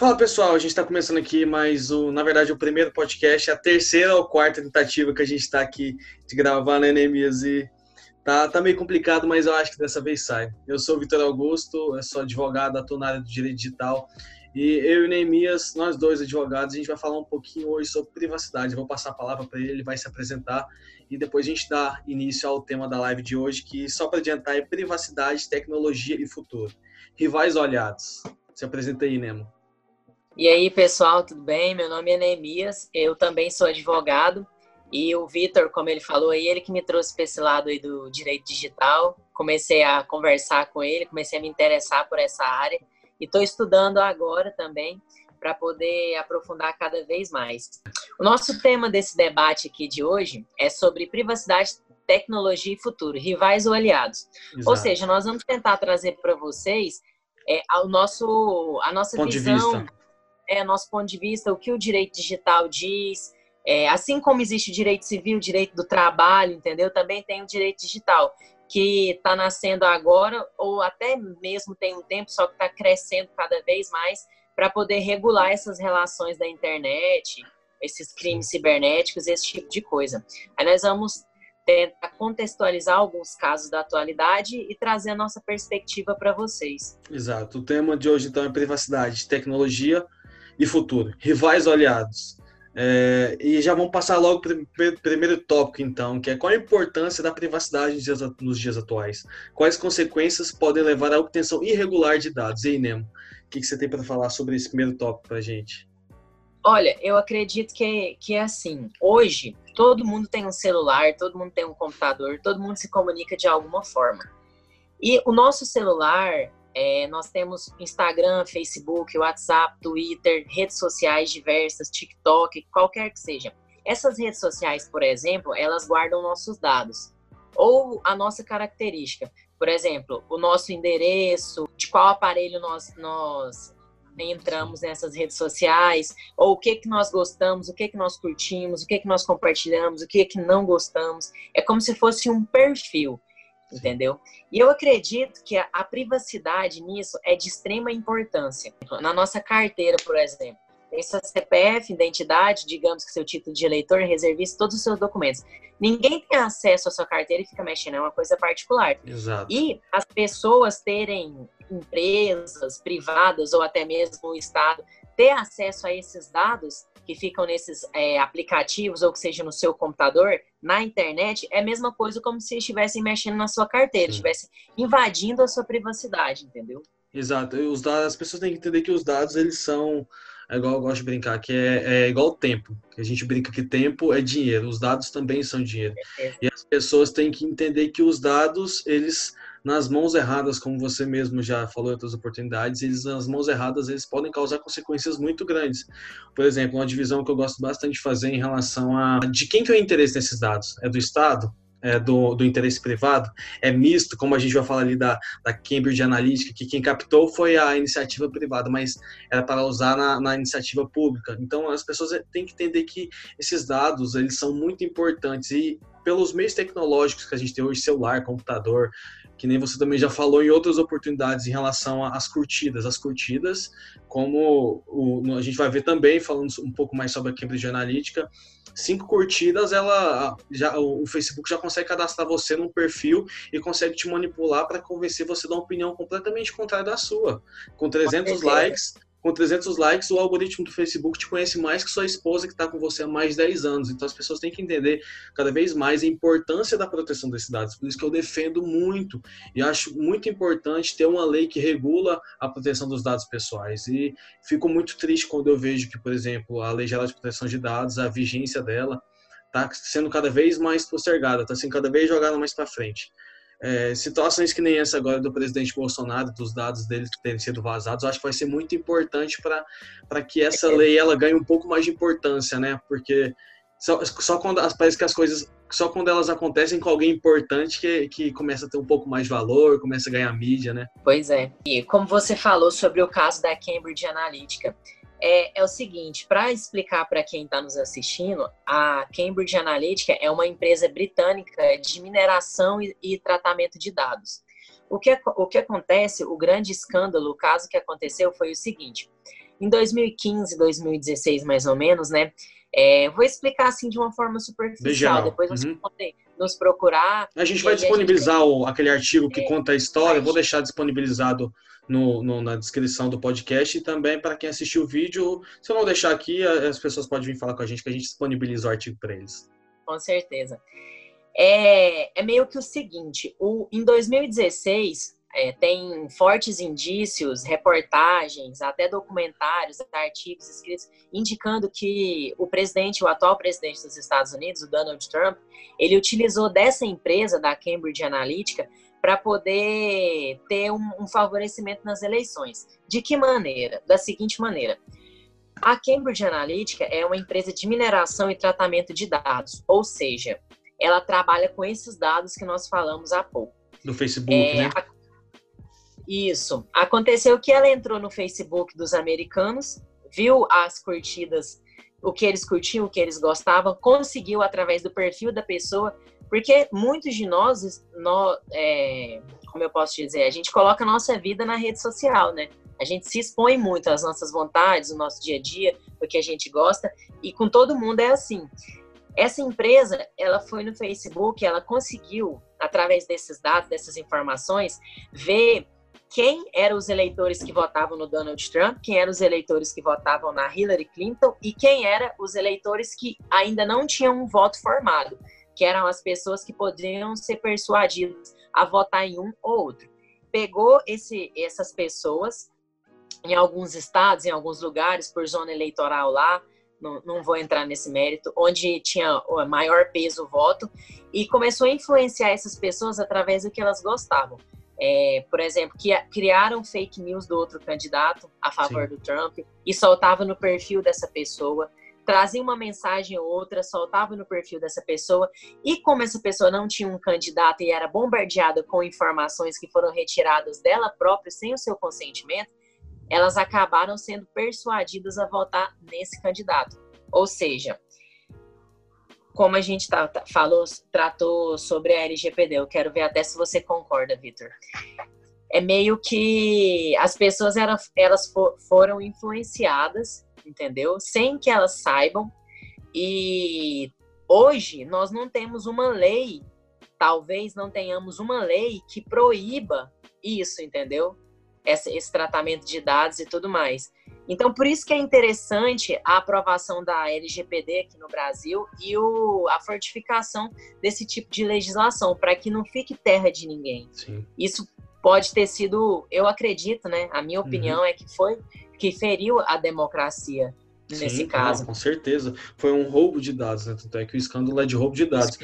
Fala pessoal, a gente está começando aqui mais o, na verdade, o primeiro podcast, a terceira ou quarta tentativa que a gente está aqui de gravar na Enemias e tá, tá meio complicado, mas eu acho que dessa vez sai. Eu sou o Vitor Augusto, eu sou advogado, atuo na área do direito digital e eu e Neemias, nós dois advogados, a gente vai falar um pouquinho hoje sobre privacidade. Eu vou passar a palavra para ele, ele vai se apresentar e depois a gente dá início ao tema da live de hoje, que só para adiantar é privacidade, tecnologia e futuro. Rivais olhados. Se apresenta aí, Nemo. E aí, pessoal, tudo bem? Meu nome é Neemias, eu também sou advogado. E o Vitor, como ele falou aí, ele que me trouxe para esse lado aí do direito digital. Comecei a conversar com ele, comecei a me interessar por essa área. E estou estudando agora também para poder aprofundar cada vez mais. O nosso tema desse debate aqui de hoje é sobre privacidade, tecnologia e futuro, rivais ou aliados. Exato. Ou seja, nós vamos tentar trazer para vocês é, o nosso, a nossa Ponto visão é, nosso ponto de vista, o que o direito digital diz. É, assim como existe o direito civil, o direito do trabalho, entendeu? Também tem o direito digital, que está nascendo agora, ou até mesmo tem um tempo, só que está crescendo cada vez mais, para poder regular essas relações da internet, esses crimes cibernéticos, esse tipo de coisa. Aí nós vamos tentar contextualizar alguns casos da atualidade e trazer a nossa perspectiva para vocês. Exato. O tema de hoje, então, é privacidade, tecnologia e futuro. Rivais aliados. É, e já vamos passar logo para o primeiro tópico, então, que é qual a importância da privacidade nos dias, nos dias atuais? Quais consequências podem levar à obtenção irregular de dados? E aí, Nemo, o que, que você tem para falar sobre esse primeiro tópico para a gente? Olha, eu acredito que, que é assim. Hoje, todo mundo tem um celular, todo mundo tem um computador, todo mundo se comunica de alguma forma. E o nosso celular, é, nós temos Instagram, Facebook, WhatsApp, Twitter, redes sociais diversas, TikTok, qualquer que seja. Essas redes sociais, por exemplo, elas guardam nossos dados ou a nossa característica. Por exemplo, o nosso endereço, de qual aparelho nós, nós entramos nessas redes sociais, ou o que que nós gostamos, o que que nós curtimos, o que que nós compartilhamos, o que que não gostamos. É como se fosse um perfil entendeu? E eu acredito que a, a, privacidade nisso é de extrema importância. Na nossa carteira, por exemplo, tem sua CPF, identidade, digamos que seu título de eleitor, reservista, todos os seus documentos. Ninguém tem acesso à sua carteira e fica mexendo, é uma coisa particular. Exato. E as pessoas terem empresas privadas ou até mesmo o Estado ter acesso a esses dados que ficam nesses é, aplicativos ou que seja no seu computador, na internet, é a mesma coisa como se estivessem mexendo na sua carteira, estivessem invadindo a sua privacidade, entendeu? Exato. Os dados, as pessoas têm que entender que os dados, eles são é igual eu gosto de brincar, que é, é igual o tempo. A gente brinca que tempo é dinheiro, os dados também são dinheiro. É. E as pessoas têm que entender que os dados, eles nas mãos erradas, como você mesmo já falou em outras oportunidades, eles nas mãos erradas eles podem causar consequências muito grandes. Por exemplo, uma divisão que eu gosto bastante de fazer em relação a de quem que é o interesse nesses dados? É do Estado? É, do, do, interesse privado, é misto, como a gente vai falar ali da, da Cambridge Analytica, que quem captou foi a iniciativa privada, mas era para usar na, na, iniciativa pública. Então, as pessoas têm que entender que esses dados, eles são muito importantes e pelos meios tecnológicos que a gente tem hoje, celular, computador, que nem você também já falou em outras oportunidades em relação às curtidas. As curtidas, como o, a gente vai ver também, falando um pouco mais sobre a Cambridge Analytica, cinco curtidas, ela já, o Facebook já consegue cadastrar você num perfil e consegue te manipular para convencer você de uma opinião completamente contrária da sua. Com 300 likes, com 300 likes, o algoritmo do Facebook te conhece mais que sua esposa que está com você há mais de 10 anos. Então as pessoas têm que entender cada vez mais a importância da proteção desses dados. Por isso que eu defendo muito e acho muito importante ter uma lei que regula a proteção dos dados pessoais. E fico muito triste quando eu vejo que, por exemplo, a Lei Geral de Proteção de Dados, a vigência dela está sendo cada vez mais postergada, está sendo cada vez jogada mais para frente. É, situações que nem essa agora do presidente Bolsonaro, dos dados dele terem sido vazados, acho que vai ser muito importante para que essa lei ela ganhe um pouco mais de importância, né? Porque só, só quando parece que as coisas só quando elas acontecem com alguém importante que, que começa a ter um pouco mais de valor, começa a ganhar mídia, né? Pois é. E como você falou sobre o caso da Cambridge Analytica, é, é o seguinte, para explicar para quem está nos assistindo, a Cambridge Analytica é uma empresa britânica de mineração e, e tratamento de dados. O que, o que acontece, o grande escândalo, o caso que aconteceu foi o seguinte, em 2015, 2016, mais ou menos, né? É, vou explicar assim de uma forma superficial, depois você uhum. Nos procurar. A gente vai disponibilizar gente... o, aquele artigo que é, conta a história, vou deixar disponibilizado no, no, na descrição do podcast e também para quem assistiu o vídeo, se eu não deixar aqui, as pessoas podem vir falar com a gente que a gente disponibiliza o artigo para eles. Com certeza. É, é meio que o seguinte, o, em 2016, é, tem fortes indícios, reportagens, até documentários, artigos escritos indicando que o presidente, o atual presidente dos Estados Unidos, o Donald Trump, ele utilizou dessa empresa, da Cambridge Analytica, para poder ter um, um favorecimento nas eleições. De que maneira? Da seguinte maneira. A Cambridge Analytica é uma empresa de mineração e tratamento de dados, ou seja, ela trabalha com esses dados que nós falamos há pouco. Do Facebook, é, né? A isso. Aconteceu que ela entrou no Facebook dos americanos, viu as curtidas, o que eles curtiam, o que eles gostavam, conseguiu através do perfil da pessoa, porque muitos de nós, nós é, como eu posso dizer, a gente coloca a nossa vida na rede social, né? A gente se expõe muito às nossas vontades, o nosso dia a dia, o que a gente gosta, e com todo mundo é assim. Essa empresa, ela foi no Facebook, ela conseguiu, através desses dados, dessas informações, ver quem eram os eleitores que votavam no Donald Trump, quem eram os eleitores que votavam na Hillary Clinton e quem eram os eleitores que ainda não tinham um voto formado, que eram as pessoas que poderiam ser persuadidas a votar em um ou outro. Pegou esse, essas pessoas em alguns estados, em alguns lugares, por zona eleitoral lá, não, não, vou entrar nesse mérito, onde tinha maior peso o voto, e começou a influenciar essas pessoas através do que elas gostavam é, por exemplo, que criaram fake news do outro candidato a favor Sim. do Trump e soltava no perfil dessa pessoa, trazia uma mensagem ou outra, soltava no perfil dessa pessoa, e como essa pessoa não tinha um candidato e era bombardeada com informações que foram retiradas dela própria sem o seu consentimento, elas acabaram sendo persuadidas a votar nesse candidato. Ou seja, como a gente tá, tá, falou, tratou sobre a LGPD. Eu quero ver até se você concorda, Vitor. É meio que as pessoas eram, elas for, foram influenciadas, entendeu? Sem que elas saibam. E hoje nós não temos uma lei, talvez não tenhamos uma lei que proíba isso, entendeu? Esse, esse tratamento de dados e tudo mais. Então, por isso que é interessante a aprovação da LGPD aqui no Brasil e o, a fortificação desse tipo de legislação, para que não fique terra de ninguém. Sim. Isso pode ter sido, eu acredito, né? A minha opinião uhum. é que foi que feriu a democracia nesse Sim, caso. Não, com certeza. Foi um roubo de dados, né? Tanto é que o escândalo é de roubo de dados.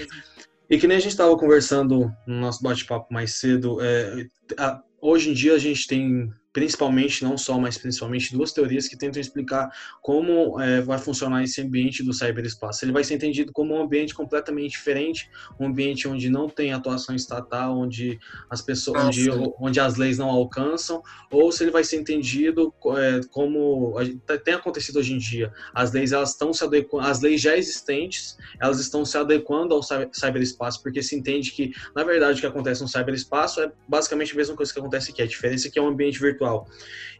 E que nem a gente estava conversando no nosso bate-papo mais cedo, é, a, hoje em dia a gente tem principalmente, não só, mas principalmente duas teorias que tentam explicar como é, vai funcionar esse ambiente do cyberespaço. Ele vai ser entendido como um ambiente completamente diferente, um ambiente onde não tem atuação estatal, onde as pessoas, ah, onde, onde, as leis não alcançam, ou se ele vai ser entendido é, como tá, tem acontecido hoje em dia. As leis elas estão se adequando, as leis já existentes, elas estão se adequando ao cyberespaço, porque se entende que, na verdade, o que acontece no cyberespaço é basicamente a mesma coisa que acontece aqui. A diferença é que é um ambiente virtual virtual.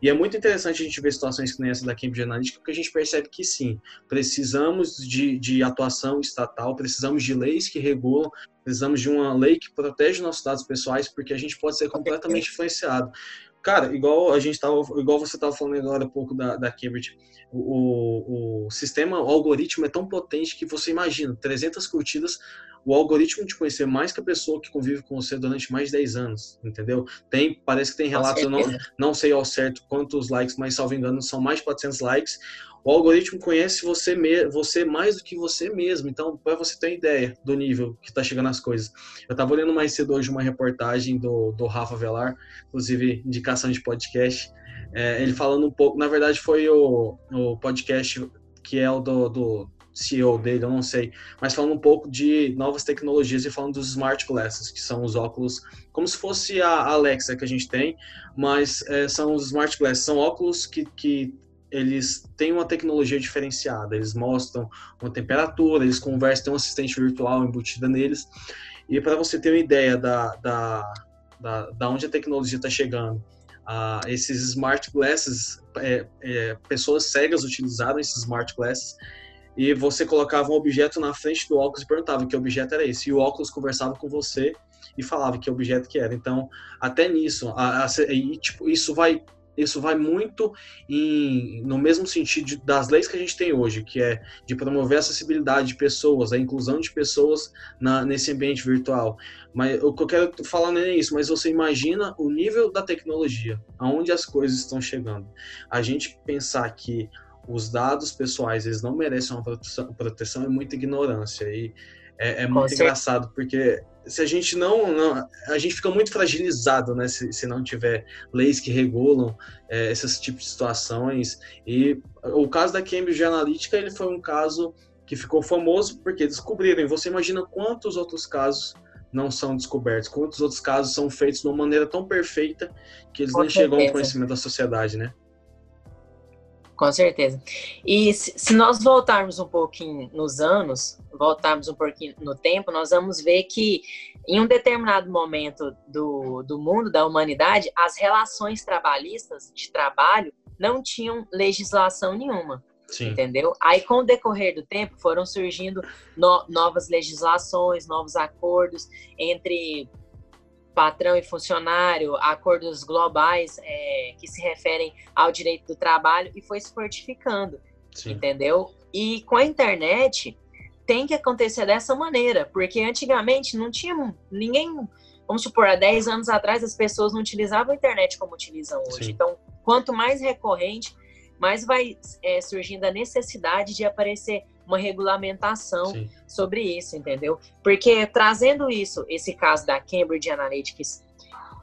E é muito interessante a gente ver situações que nem essa da Cambridge Analytica, porque a gente percebe que sim, precisamos de, de atuação estatal, precisamos de leis que regulam, precisamos de uma lei que protege nossos dados pessoais, porque a gente pode ser completamente influenciado. Cara, igual a gente tava, igual você estava falando agora um pouco da, da Cambridge, o, o, o sistema, o algoritmo é tão potente que você imagina, 300 curtidas o algoritmo te conhecer mais que a pessoa que convive com você durante mais de 10 anos, entendeu? Tem, parece que tem relatos, eu não, não sei ao certo quantos likes, mas salvo engano são mais de 400 likes. O algoritmo conhece você, me, você mais do que você mesmo, então para você ter ideia do nível que está chegando as coisas. Eu estava olhando mais cedo hoje uma reportagem do, do Rafa Velar, inclusive indicação de podcast, é, ele falando um pouco, na verdade foi o, o podcast que é o do, do CEO dele, eu não sei, mas falando um pouco de novas tecnologias e falando dos smart glasses, que são os óculos, como se fosse a Alexa que a gente tem, mas é, são os smart glasses, são óculos que, que eles têm uma tecnologia diferenciada, eles mostram uma temperatura, eles conversam, tem um assistente virtual embutida neles, e para você ter uma ideia da, da, da, da onde a tecnologia está chegando, a esses smart glasses, é, é, pessoas cegas utilizaram esses smart glasses e você colocava um objeto na frente do óculos e perguntava que objeto era esse. E o óculos conversava com você e falava que objeto que era. Então, até nisso, a, a, e, tipo, isso vai isso vai muito em, no mesmo sentido das leis que a gente tem hoje, que é de promover a acessibilidade de pessoas, a inclusão de pessoas na, nesse ambiente virtual. Mas o que eu quero falar não é isso, mas você imagina o nível da tecnologia, aonde as coisas estão chegando. A gente pensar que os dados pessoais eles não merecem uma proteção, proteção é muita ignorância e é, é muito engraçado porque se a gente não, não, a gente fica muito fragilizado, né, se, se não tiver leis que regulam é, esses tipos de situações. E o caso da Cambridge Analytica, ele foi um caso que ficou famoso porque descobriram. Você imagina quantos outros casos não são descobertos, quantos outros casos são feitos de uma maneira tão perfeita que eles Com nem certeza. chegam ao conhecimento da sociedade, né? Com certeza. E se nós voltarmos um pouquinho nos anos, voltarmos um pouquinho no tempo, nós vamos ver que em um determinado momento do, do mundo, da humanidade, as relações trabalhistas de trabalho não tinham legislação nenhuma. Sim. Entendeu? Aí, com o decorrer do tempo, foram surgindo no, novas legislações, novos acordos entre patrão e funcionário, acordos globais é, que se referem ao direito do trabalho e foi se fortificando, Sim. entendeu? E com a internet tem que acontecer dessa maneira, porque antigamente não tinha ninguém, vamos supor, há 10 anos atrás as pessoas não utilizavam a internet como utilizam hoje. Sim. Então, quanto mais recorrente, mais vai é, surgindo a necessidade de aparecer uma regulamentação Sim. sobre isso, entendeu? Porque trazendo isso, esse caso da Cambridge Analytics,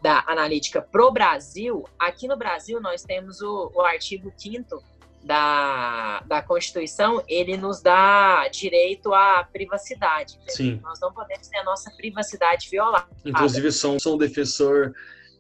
da Analítica pro Brasil, aqui no Brasil nós temos o, o artigo 5 da, da Constituição, ele nos dá direito à privacidade. Entendeu? Sim. Nós não podemos ter a nossa privacidade violada. Inclusive, sou, sou um defensor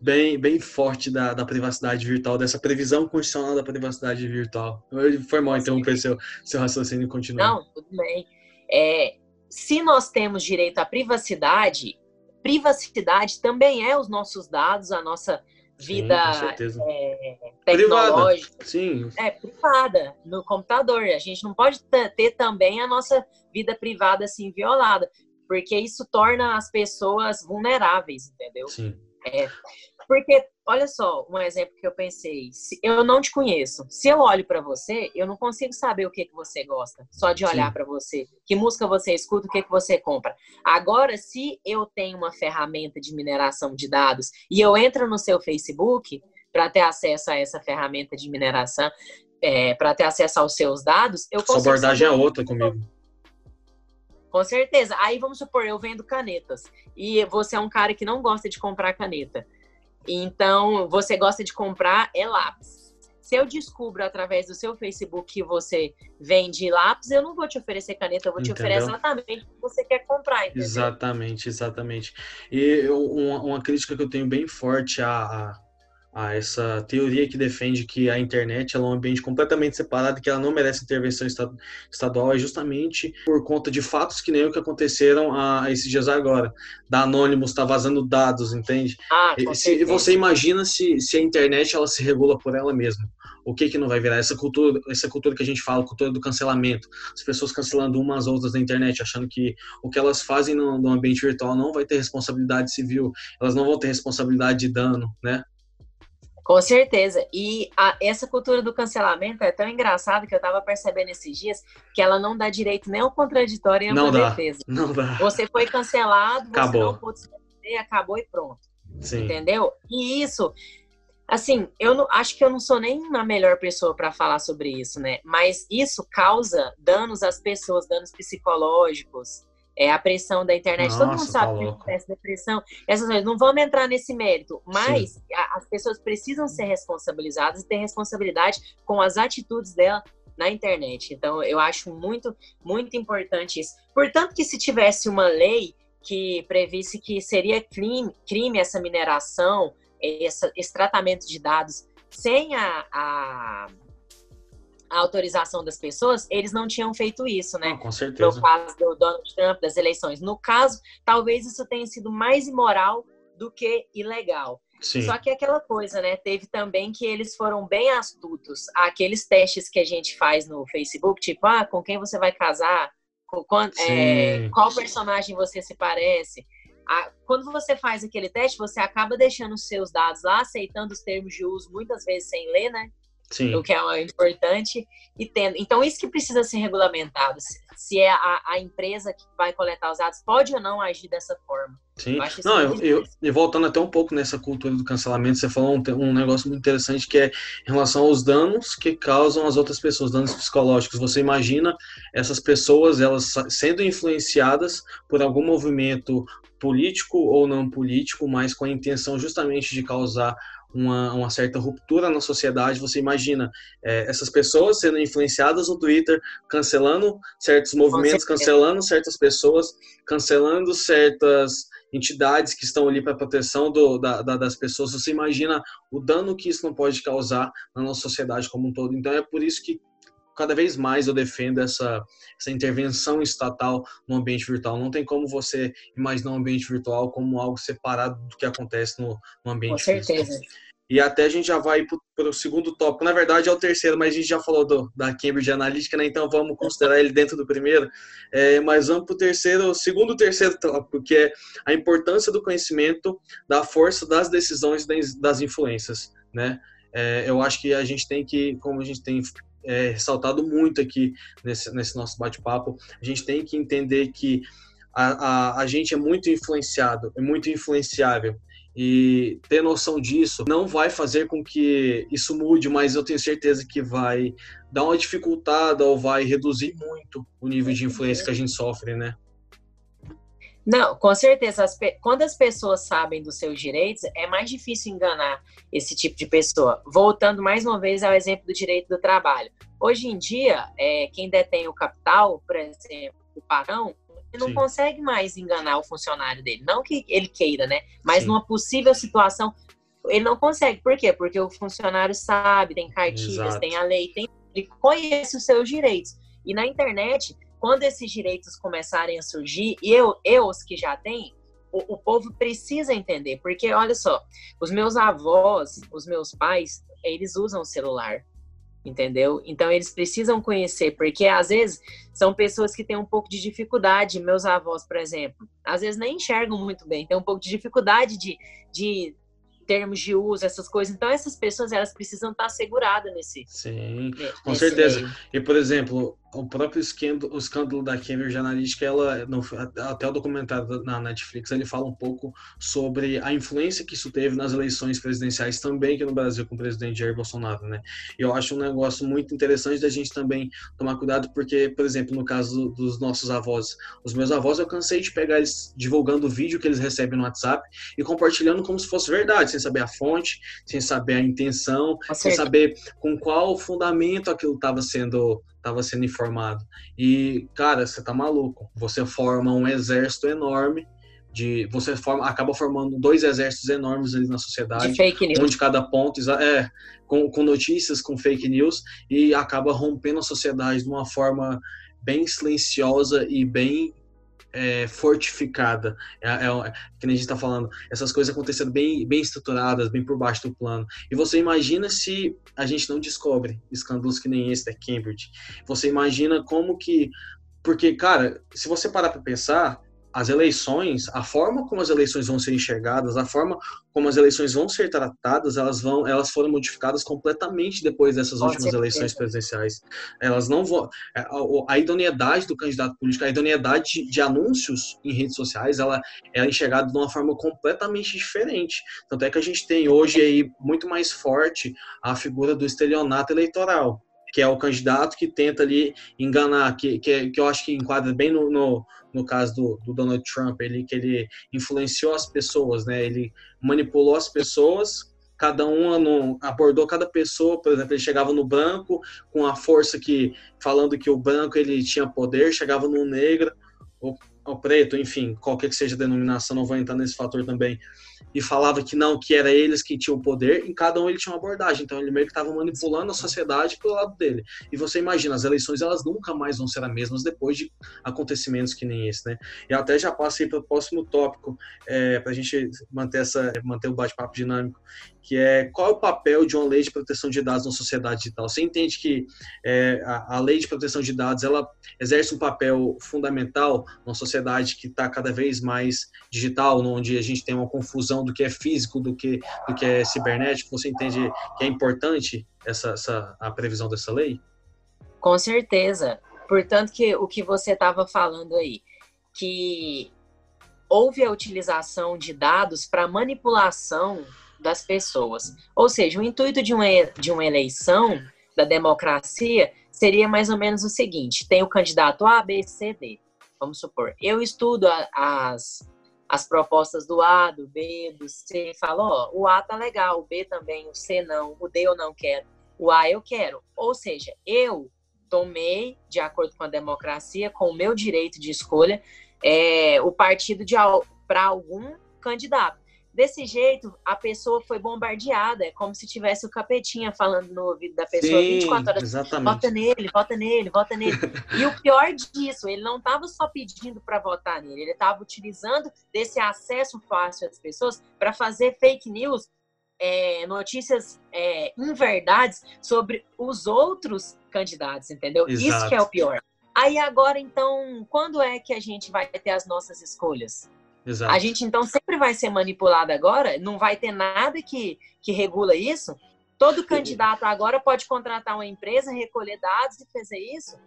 bem, bem forte da, da privacidade virtual, dessa previsão constitucional da privacidade virtual. Foi mal interromper seu, seu raciocínio e continuar. Não, tudo bem. É, se nós temos direito à privacidade, privacidade também é os nossos dados, a nossa vida Sim, é, tecnológica. Privada. Sim. É, privada, no computador. A gente não pode ter também a nossa vida privada assim violada, porque isso torna as pessoas vulneráveis, entendeu? Sim. É, porque, olha só, um exemplo que eu pensei. Se eu não te conheço. Se eu olho para você, eu não consigo saber o que, que você gosta, só de olhar para você. Que música você escuta, o que, que você compra. Agora, se eu tenho uma ferramenta de mineração de dados e eu entro no seu Facebook para ter acesso a essa ferramenta de mineração, é, para ter acesso aos seus dados, eu consigo. Sua abordagem é outra comigo. Com certeza. Aí vamos supor, eu vendo canetas e você é um cara que não gosta de comprar caneta. Então, você gosta de comprar é lápis. Se eu descubro através do seu Facebook que você vende lápis, eu não vou te oferecer caneta, eu vou te entendeu? oferecer exatamente o que você quer comprar. Entendeu? Exatamente, exatamente. E uma, uma, crítica que eu tenho bem forte a, a essa teoria que defende que a internet é um ambiente completamente separado e que ela não merece intervenção estadual é justamente por conta de fatos que nem o que aconteceram a, esses dias agora. Da Anonymous está vazando dados, entende? Ah, se, você imagina se, se a internet ela se regula por ela mesma. O que que não vai virar? Essa cultura, essa cultura que a gente fala, cultura do cancelamento. As pessoas cancelando umas outras na internet, achando que o que elas fazem no, no ambiente virtual não vai ter responsabilidade civil, elas não vão ter responsabilidade de dano, né? Com certeza. E a, essa cultura do cancelamento é tão engraçada que eu estava percebendo esses dias que ela não dá direito nem ao contraditório nem à defesa. Não dá. Você foi cancelado, você acabou. não pôde se defender, acabou e pronto. Sim. Entendeu? E isso, assim, eu não, acho que eu não sou nem a melhor pessoa para falar sobre isso, né? Mas isso causa danos às pessoas, danos psicológicos, é a pressão da internet. Nossa, Todo mundo sabe tá que acontece depressão. Essas coisas. Não vamos entrar nesse mérito, mas a, as pessoas precisam ser responsabilizadas e ter responsabilidade com as atitudes dela na internet. Então, eu acho muito, muito importante isso. Portanto, que se tivesse uma lei que previsse que seria crime, crime essa mineração, essa, esse tratamento de dados sem a, a a autorização das pessoas, eles não tinham feito isso, né? Ah, com certeza. No caso do Donald Trump, das eleições. No caso, talvez isso tenha sido mais imoral do que ilegal. Sim. Só que é aquela coisa, né? Teve também que eles foram bem astutos. Aqueles testes que a gente faz no Facebook, tipo, ah, com quem você vai casar? Com, é, qual personagem você se parece? Ah, quando você faz aquele teste, você acaba deixando os seus dados lá, aceitando os termos de uso, muitas vezes sem ler, né? Sim. o que é importante e tendo. Então isso que precisa ser regulamentado. Se é a, a empresa que vai coletar os dados pode ou não agir dessa forma. Sim. Não, eu, eu, e voltando até um pouco nessa cultura do cancelamento, você falou um, um negócio muito interessante que é em relação aos danos que causam as outras pessoas, danos psicológicos. Você imagina essas pessoas elas sendo influenciadas por algum movimento político ou não político, mas com a intenção justamente de causar uma, uma certa ruptura na sociedade. Você imagina é, essas pessoas sendo influenciadas no Twitter, cancelando certos movimentos, cancelando certas pessoas, cancelando certas entidades que estão ali para proteção do, da, da, das pessoas. Você imagina o dano que isso não pode causar na nossa sociedade como um todo. Então é por isso que cada vez mais eu defendo essa, essa intervenção estatal no ambiente virtual. Não tem como você imaginar um ambiente virtual como algo separado do que acontece no, no ambiente Com certeza. Físico. E até a gente já vai para o segundo tópico. Na verdade, é o terceiro, mas a gente já falou do, da Cambridge Analytica, né? Então vamos considerar ele dentro do primeiro. É, mas vamos para o terceiro, segundo terceiro tópico, que é a importância do conhecimento da força das decisões das influências, né? É, eu acho que a gente tem que, como a gente tem é, ressaltado muito aqui nesse, nesse nosso bate-papo, a gente tem que entender que a, a, a gente é muito influenciado, é muito influenciável. E ter noção disso não vai fazer com que isso mude, mas eu tenho certeza que vai dar uma dificultada ou vai reduzir muito o nível de influência que a gente sofre, né? Não, com certeza. As quando as pessoas sabem dos seus direitos, é mais difícil enganar esse tipo de pessoa. Voltando mais uma vez ao exemplo do direito do trabalho. Hoje em dia, é, quem detém o capital, por exemplo, o patrão, ele não Sim. consegue mais enganar o funcionário dele. Não que ele queira, né? Mas Sim. numa possível situação, ele não consegue. Por quê? Porque o funcionário sabe, tem cartilhas, Exato. tem a lei, tem, ele conhece os seus direitos. E na internet, quando esses direitos começarem a surgir, e eu, eu os que já têm, o, o, povo precisa entender, porque olha só, os meus avós, os meus pais, eles usam o celular, entendeu? Então eles precisam conhecer, porque às vezes são pessoas que têm um pouco de dificuldade, meus avós, por exemplo, às vezes nem enxergam muito bem, tem um pouco de dificuldade de, de termos de uso, essas coisas. Então, essas pessoas, elas precisam estar seguradas nesse. Sim, com certeza. Meio. E, por exemplo, o próprio escândalo, o escândalo da Cambridge Analytica, ela, no, até o documentário na Netflix, ele fala um pouco sobre a influência que isso teve nas eleições presidenciais também aqui no Brasil com o presidente Jair Bolsonaro, né? E eu acho um negócio muito interessante da gente também tomar cuidado, porque, por exemplo, no caso dos nossos avós, os meus avós, eu cansei de pegar eles divulgando o vídeo que eles recebem no WhatsApp e compartilhando como se fosse verdade, sem saber a fonte, sem saber a intenção, sem saber com qual fundamento aquilo estava sendo estava sendo informado. E, cara, você tá maluco. Você forma um exército enorme de você forma acaba formando dois exércitos enormes ali na sociedade, de fake news. um de cada ponto, é, com, com notícias, com fake news e acaba rompendo a sociedade de uma forma bem silenciosa e bem é, fortificada. É, é, é, que nem a gente está falando, essas coisas acontecendo bem, bem estruturadas, bem por baixo do plano. E você imagina se a gente não descobre escândalos que nem esse da Cambridge. Você imagina como que. Porque, cara, se você parar para pensar, as eleições, a forma como as eleições vão ser enxergadas, a forma como as eleições vão ser tratadas, elas vão, elas foram modificadas completamente depois dessas últimas eleições presidenciais. Elas não vão, é, a, a, idoneidade do candidato político, a idoneidade de, de, anúncios em redes sociais, ela, ela é enxergada de uma forma completamente diferente. Tanto é que a gente tem hoje aí muito mais forte a figura do estelionato eleitoral que é o candidato que tenta ali enganar, que, que, que eu acho que enquadra bem no, no, no caso do, do, Donald Trump, ele, que ele influenciou as pessoas, né? Ele manipulou as pessoas, cada um abordou cada pessoa, por exemplo, ele chegava no branco com a força que, falando que o branco ele tinha poder, chegava no negro, ao preto, enfim, qualquer que seja a denominação, não vou entrar nesse fator também, e falava que não, que era eles que tinham poder, em cada um ele tinha uma abordagem, então ele meio que estava manipulando a sociedade pelo lado dele. E você imagina, as eleições elas nunca mais vão ser as mesmas depois de acontecimentos que nem esse, né? E até já passei para o próximo tópico, é, para a gente manter, essa, manter o bate-papo dinâmico, que é qual é o papel de uma lei de proteção de dados na sociedade digital. Você entende que é, a, a, lei de proteção de dados ela exerce um papel fundamental numa sociedade que está cada vez mais digital, onde a gente tem uma confusão do que é físico, do que, do que é cibernético. Você entende que é importante essa, essa a previsão dessa lei? Com certeza. Portanto, que o que você estava falando aí, que houve a utilização de dados para manipulação das pessoas. Ou seja, o intuito de uma, de uma eleição, da democracia, seria mais ou menos o seguinte: tem o candidato A, B, C, D. Vamos supor, eu estudo a, as, as propostas do A, do B, do C, e falo, ó, o A tá legal, o B também, o C não, o D eu não quero, o A eu quero. Ou seja, eu tomei, de acordo com a democracia, com o meu direito de escolha, é, o partido para algum candidato. Desse jeito, a pessoa foi bombardeada. É como se tivesse o capetinha falando no ouvido da pessoa Sim, 24 horas. Exatamente. Vota nele, vota nele, vota nele. e o pior disso, ele não estava só pedindo para votar nele, ele estava utilizando desse acesso fácil às pessoas para fazer fake news, é, notícias é, inverdades sobre os outros candidatos, entendeu? Exato. Isso que é o pior. Aí agora, então, quando é que a gente vai ter as nossas escolhas? Exato. A gente então sempre vai ser manipulado agora, não vai ter nada que, que regula isso. Todo candidato agora pode contratar uma empresa, recolher dados e fazer isso.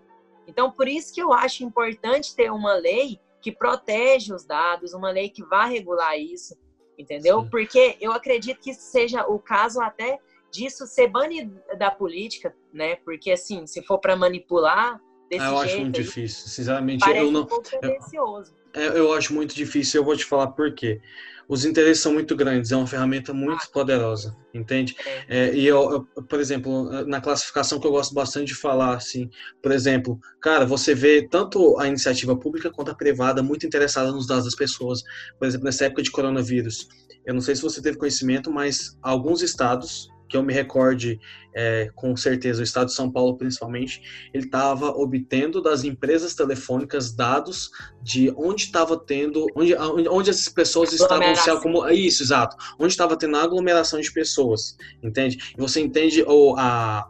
Então, por isso que eu acho importante ter uma lei que protege os dados, uma lei que vá regular isso, entendeu? Sim. Porque eu acredito que seja o caso até disso ser banido da política, né? Porque assim, se for para manipular desse ah, eu jeito, acho muito difícil, sinceramente, eu não. Um pouco tendencioso. É, eu acho muito difícil, eu vou te falar por quê. Os interesses são muito grandes, é uma ferramenta muito ah. poderosa, entende? É, e eu, eu, por exemplo, na classificação que eu gosto bastante de falar, assim, por exemplo, cara, você vê tanto a iniciativa pública quanto a privada muito interessada nos dados das pessoas. Por exemplo, nessa época de coronavírus, eu não sei se você teve conhecimento, mas alguns estados que eu me recorde é, com certeza, o estado de São Paulo principalmente, ele estava obtendo das empresas telefônicas dados de onde estava tendo, onde, onde as pessoas estavam se acumulando. Isso, exato. Onde estava tendo a aglomeração de pessoas, entende? E você entende o, a,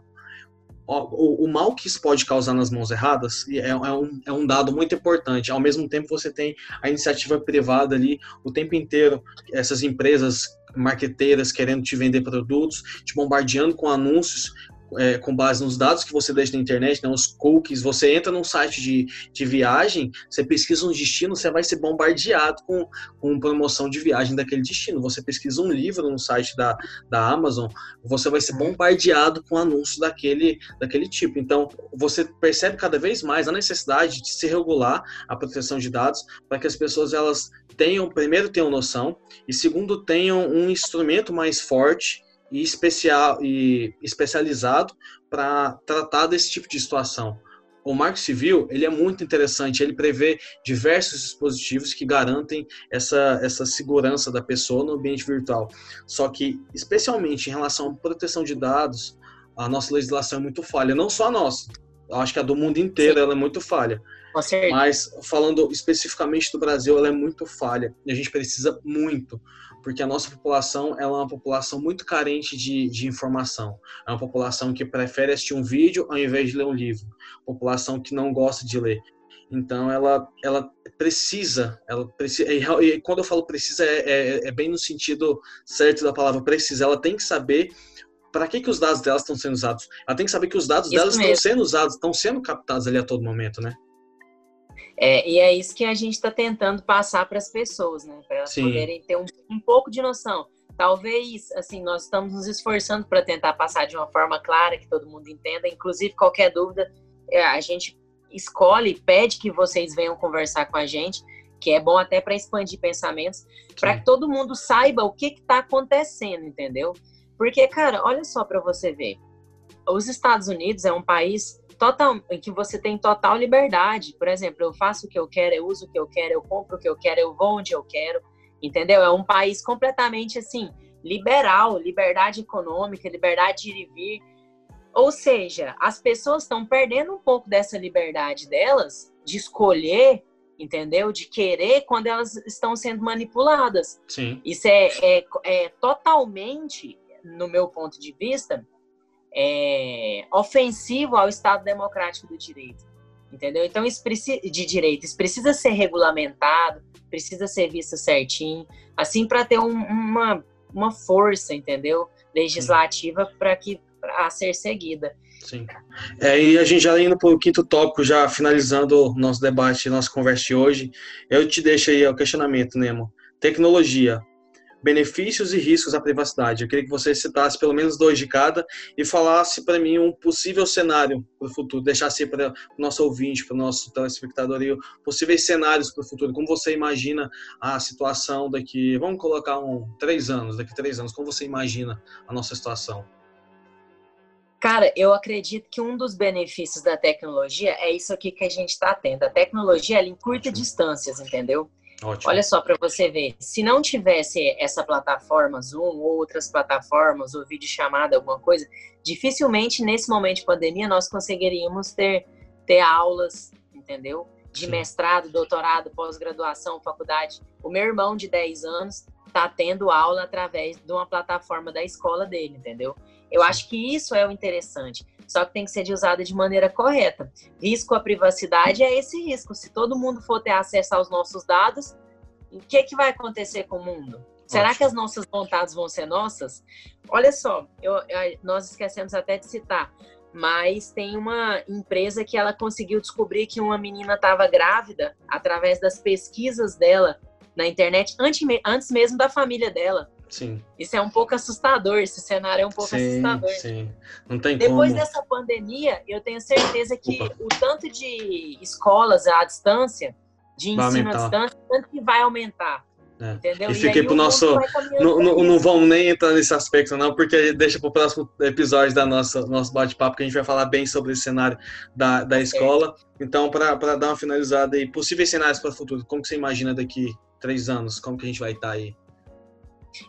o, o, mal que isso pode causar nas mãos erradas é, é, um, é um dado muito importante. Ao mesmo tempo, você tem a iniciativa privada ali o tempo inteiro, essas empresas marqueteiras querendo te vender produtos, te bombardeando com anúncios é, com base nos dados que você deixa na internet, né, os cookies, você entra num site de, de viagem, você pesquisa um destino, você vai ser bombardeado com, com promoção de viagem daquele destino. Você pesquisa um livro no site da, da Amazon, você vai ser bombardeado com anúncios daquele, daquele tipo. Então, você percebe cada vez mais a necessidade de se regular a proteção de dados para que as pessoas elas tenham, primeiro, tenham noção, e segundo, tenham um instrumento mais forte e, especial, e especializado para tratar desse tipo de situação. O Marco Civil ele é muito interessante, ele prevê diversos dispositivos que garantem essa, essa segurança da pessoa no ambiente virtual. Só que, especialmente em relação à proteção de dados, a nossa legislação é muito falha, não só a nossa, eu acho que a do mundo inteiro ela é muito falha. Mas falando especificamente do Brasil, ela é muito falha e a gente precisa muito, porque a nossa população ela é uma população muito carente de, de informação. É uma população que prefere assistir um vídeo ao invés de ler um livro. População que não gosta de ler. Então ela, ela precisa, ela precisa, e quando eu falo precisa é, é, é bem no sentido certo da palavra precisa. Ela tem que saber para que, que os dados delas estão sendo usados. Ela tem que saber que os dados Isso delas mesmo. estão sendo usados, estão sendo captados ali a todo momento, né? É, e é isso que a gente está tentando passar para as pessoas, né? Para elas Sim. poderem ter um, um pouco de noção. Talvez, assim, nós estamos nos esforçando para tentar passar de uma forma clara que todo mundo entenda. Inclusive, qualquer dúvida, é, a gente escolhe, pede que vocês venham conversar com a gente, que é bom até para expandir pensamentos, para que todo mundo saiba o que está acontecendo, entendeu? Porque, cara, olha só para você ver. Os Estados Unidos é um país total, em que você tem total liberdade. Por exemplo, eu faço o que eu quero, eu uso o que eu quero, eu compro o que eu quero, eu vou onde eu quero, entendeu? É um país completamente assim liberal, liberdade econômica, liberdade de ir e vir. Ou seja, as pessoas estão perdendo um pouco dessa liberdade delas de escolher, entendeu? De querer quando elas estão sendo manipuladas. Sim. Isso é, é, é totalmente, no meu ponto de vista, é, ofensivo ao Estado democrático do direito. Entendeu? Então, isso precisa, de direito, isso precisa ser regulamentado, precisa ser visto certinho, assim, para ter um, uma, uma força, entendeu? Legislativa para que a ser seguida. Sim. É, e a gente já indo para o quinto tópico, já finalizando nosso debate, nossa conversa de hoje, eu te deixo aí o questionamento, Nemo. Tecnologia, benefícios e riscos à privacidade. Eu queria que você citasse pelo menos dois de cada e falasse para mim um possível cenário para o futuro, deixasse para o nosso ouvinte, para o nosso telespectador, possíveis cenários para o futuro. Como você imagina a situação daqui, vamos colocar um três anos, daqui três anos, como você imagina a nossa situação? Cara, eu acredito que um dos benefícios da tecnologia é isso aqui que a gente está tendo. A tecnologia ela encurta distâncias, entendeu? Ótimo. Olha só para você ver, se não tivesse essa plataforma Zoom ou outras plataformas ou vídeo chamada alguma coisa, dificilmente nesse momento de pandemia nós conseguiríamos ter ter aulas, entendeu? De Sim. mestrado, doutorado, pós-graduação, faculdade. O meu irmão de 10 anos está tendo aula através de uma plataforma da escola dele, entendeu? Eu acho que isso é o interessante só que tem que ser usada de maneira correta. Risco à privacidade é esse risco. Se todo mundo for ter acesso aos nossos dados, o que, que vai acontecer com o mundo? Será Ótimo. que as nossas vontades vão ser nossas? Olha só, eu, nós esquecemos até de citar, mas tem uma empresa que ela conseguiu descobrir que uma menina estava grávida através das pesquisas dela na internet, antes, antes mesmo da família dela. Sim. Isso é um pouco assustador, esse cenário é um pouco sim, assustador. Sim, não tem Depois como. dessa pandemia, eu tenho certeza que Opa. o tanto de escolas à distância, de ensino à distância, tanto que vai aumentar. É. Entendeu? E fiquei pro nosso. Não, não, não, vamos nem entrar nesse aspecto, não, porque deixa para o próximo episódio da nossa nosso bate-papo, que a gente vai falar bem sobre esse cenário da, da escola. Então, para dar uma finalizada aí, possíveis cenários para o futuro, como que você imagina daqui três anos? Como que a gente vai estar tá aí?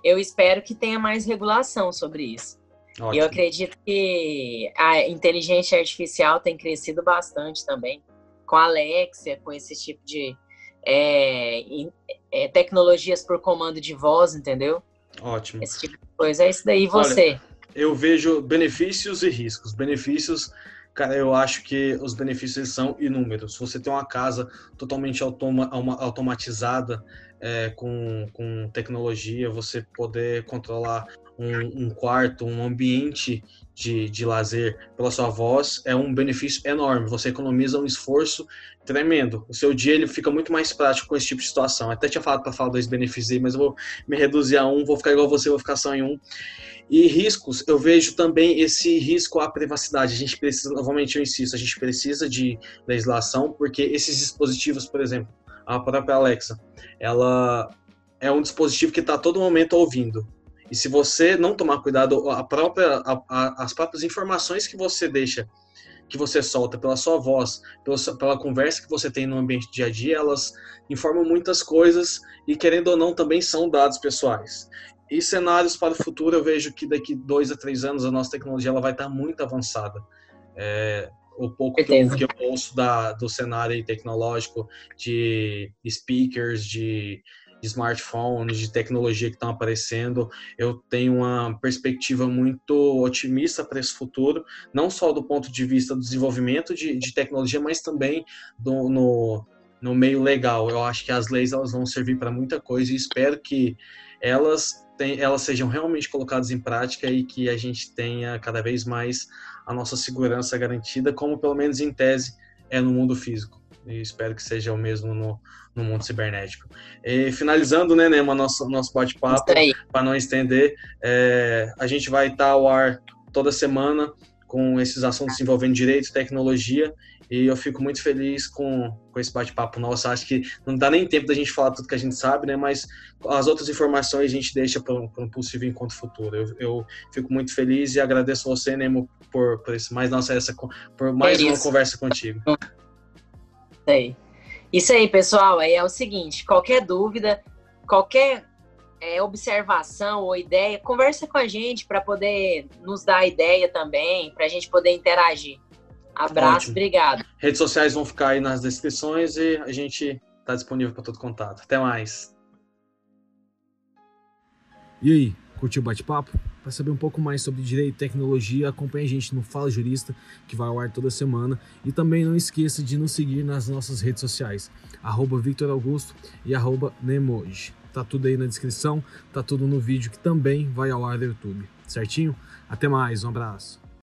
Eu espero que tenha mais regulação sobre isso. Ótimo. E eu acredito que a inteligência artificial tem crescido bastante também, com a Alexia, com esse tipo de é, é, tecnologias por comando de voz, entendeu? Ótimo. Esse tipo de coisa. É isso daí, e você? Olha, eu vejo benefícios e riscos. Benefícios Cara, eu acho que os benefícios são inúmeros. Você tem uma casa totalmente automa automatizada, é, com, com tecnologia, você poder controlar um, um, quarto, um ambiente de, de lazer pela sua voz, é um benefício enorme. Você economiza um esforço tremendo. O seu dia ele fica muito mais prático com esse tipo de situação. Até tinha falado para falar dois benefícios aí, mas eu vou me reduzir a um, vou ficar igual você, vou ficar só em um. E riscos, eu vejo também esse risco à privacidade. A gente precisa, novamente eu insisto, a gente precisa de legislação, porque esses dispositivos, por exemplo, a própria Alexa, ela é um dispositivo que está todo momento ouvindo. E se você não tomar cuidado, a própria, a, a, as próprias informações que você deixa, que você solta pela sua voz, pela, pela conversa que você tem no ambiente dia a dia, elas informam muitas coisas e, querendo ou não, também são dados pessoais. E cenários para o futuro, eu vejo que daqui dois a três anos a nossa tecnologia ela vai estar muito avançada. É, o pouco que eu, que eu, ouço da, do cenário tecnológico de speakers, de, de smartphones, de tecnologia que estão aparecendo, eu tenho uma perspectiva muito otimista para esse futuro, não só do ponto de vista do desenvolvimento de, de tecnologia, mas também do, no, no meio legal. Eu acho que as leis elas vão servir para muita coisa e espero que elas, tem, elas sejam realmente colocadas em prática e que a gente tenha cada vez mais a nossa segurança garantida, como pelo menos em tese é no mundo físico. E espero que seja o mesmo no, no mundo cibernético. E, finalizando, né, Nema, nosso, nosso bate-papo, para não estender, é, a gente vai estar ao ar toda semana com esses assuntos envolvendo direito, tecnologia, e eu fico muito feliz com, com esse bate-papo nosso. Acho que não dá nem tempo da gente falar tudo que a gente sabe, né? Mas as outras informações a gente deixa para um possível encontro futuro. Eu, eu, fico muito feliz e agradeço você, Nemo, por, por isso, mais nossa, essa, por mais é uma conversa contigo. Sei. Isso aí, pessoal. Aí é o seguinte: qualquer dúvida, qualquer é, observação ou ideia, conversa com a gente para poder nos dar ideia também, para a gente poder interagir. Abraço, Ótimo. obrigado. Redes sociais vão ficar aí nas descrições e a gente está disponível para todo contato. Até mais. E aí, curtiu o bate-papo? Para saber um pouco mais sobre direito e tecnologia, acompanhe a gente no Fala Jurista, que vai ao ar toda semana. E também não esqueça de nos seguir nas nossas redes sociais, arroba Victor Augusto e arroba Nemoji. Tá tudo aí na descrição, tá tudo no vídeo que também vai ao ar do YouTube. Certinho? Até mais, um abraço.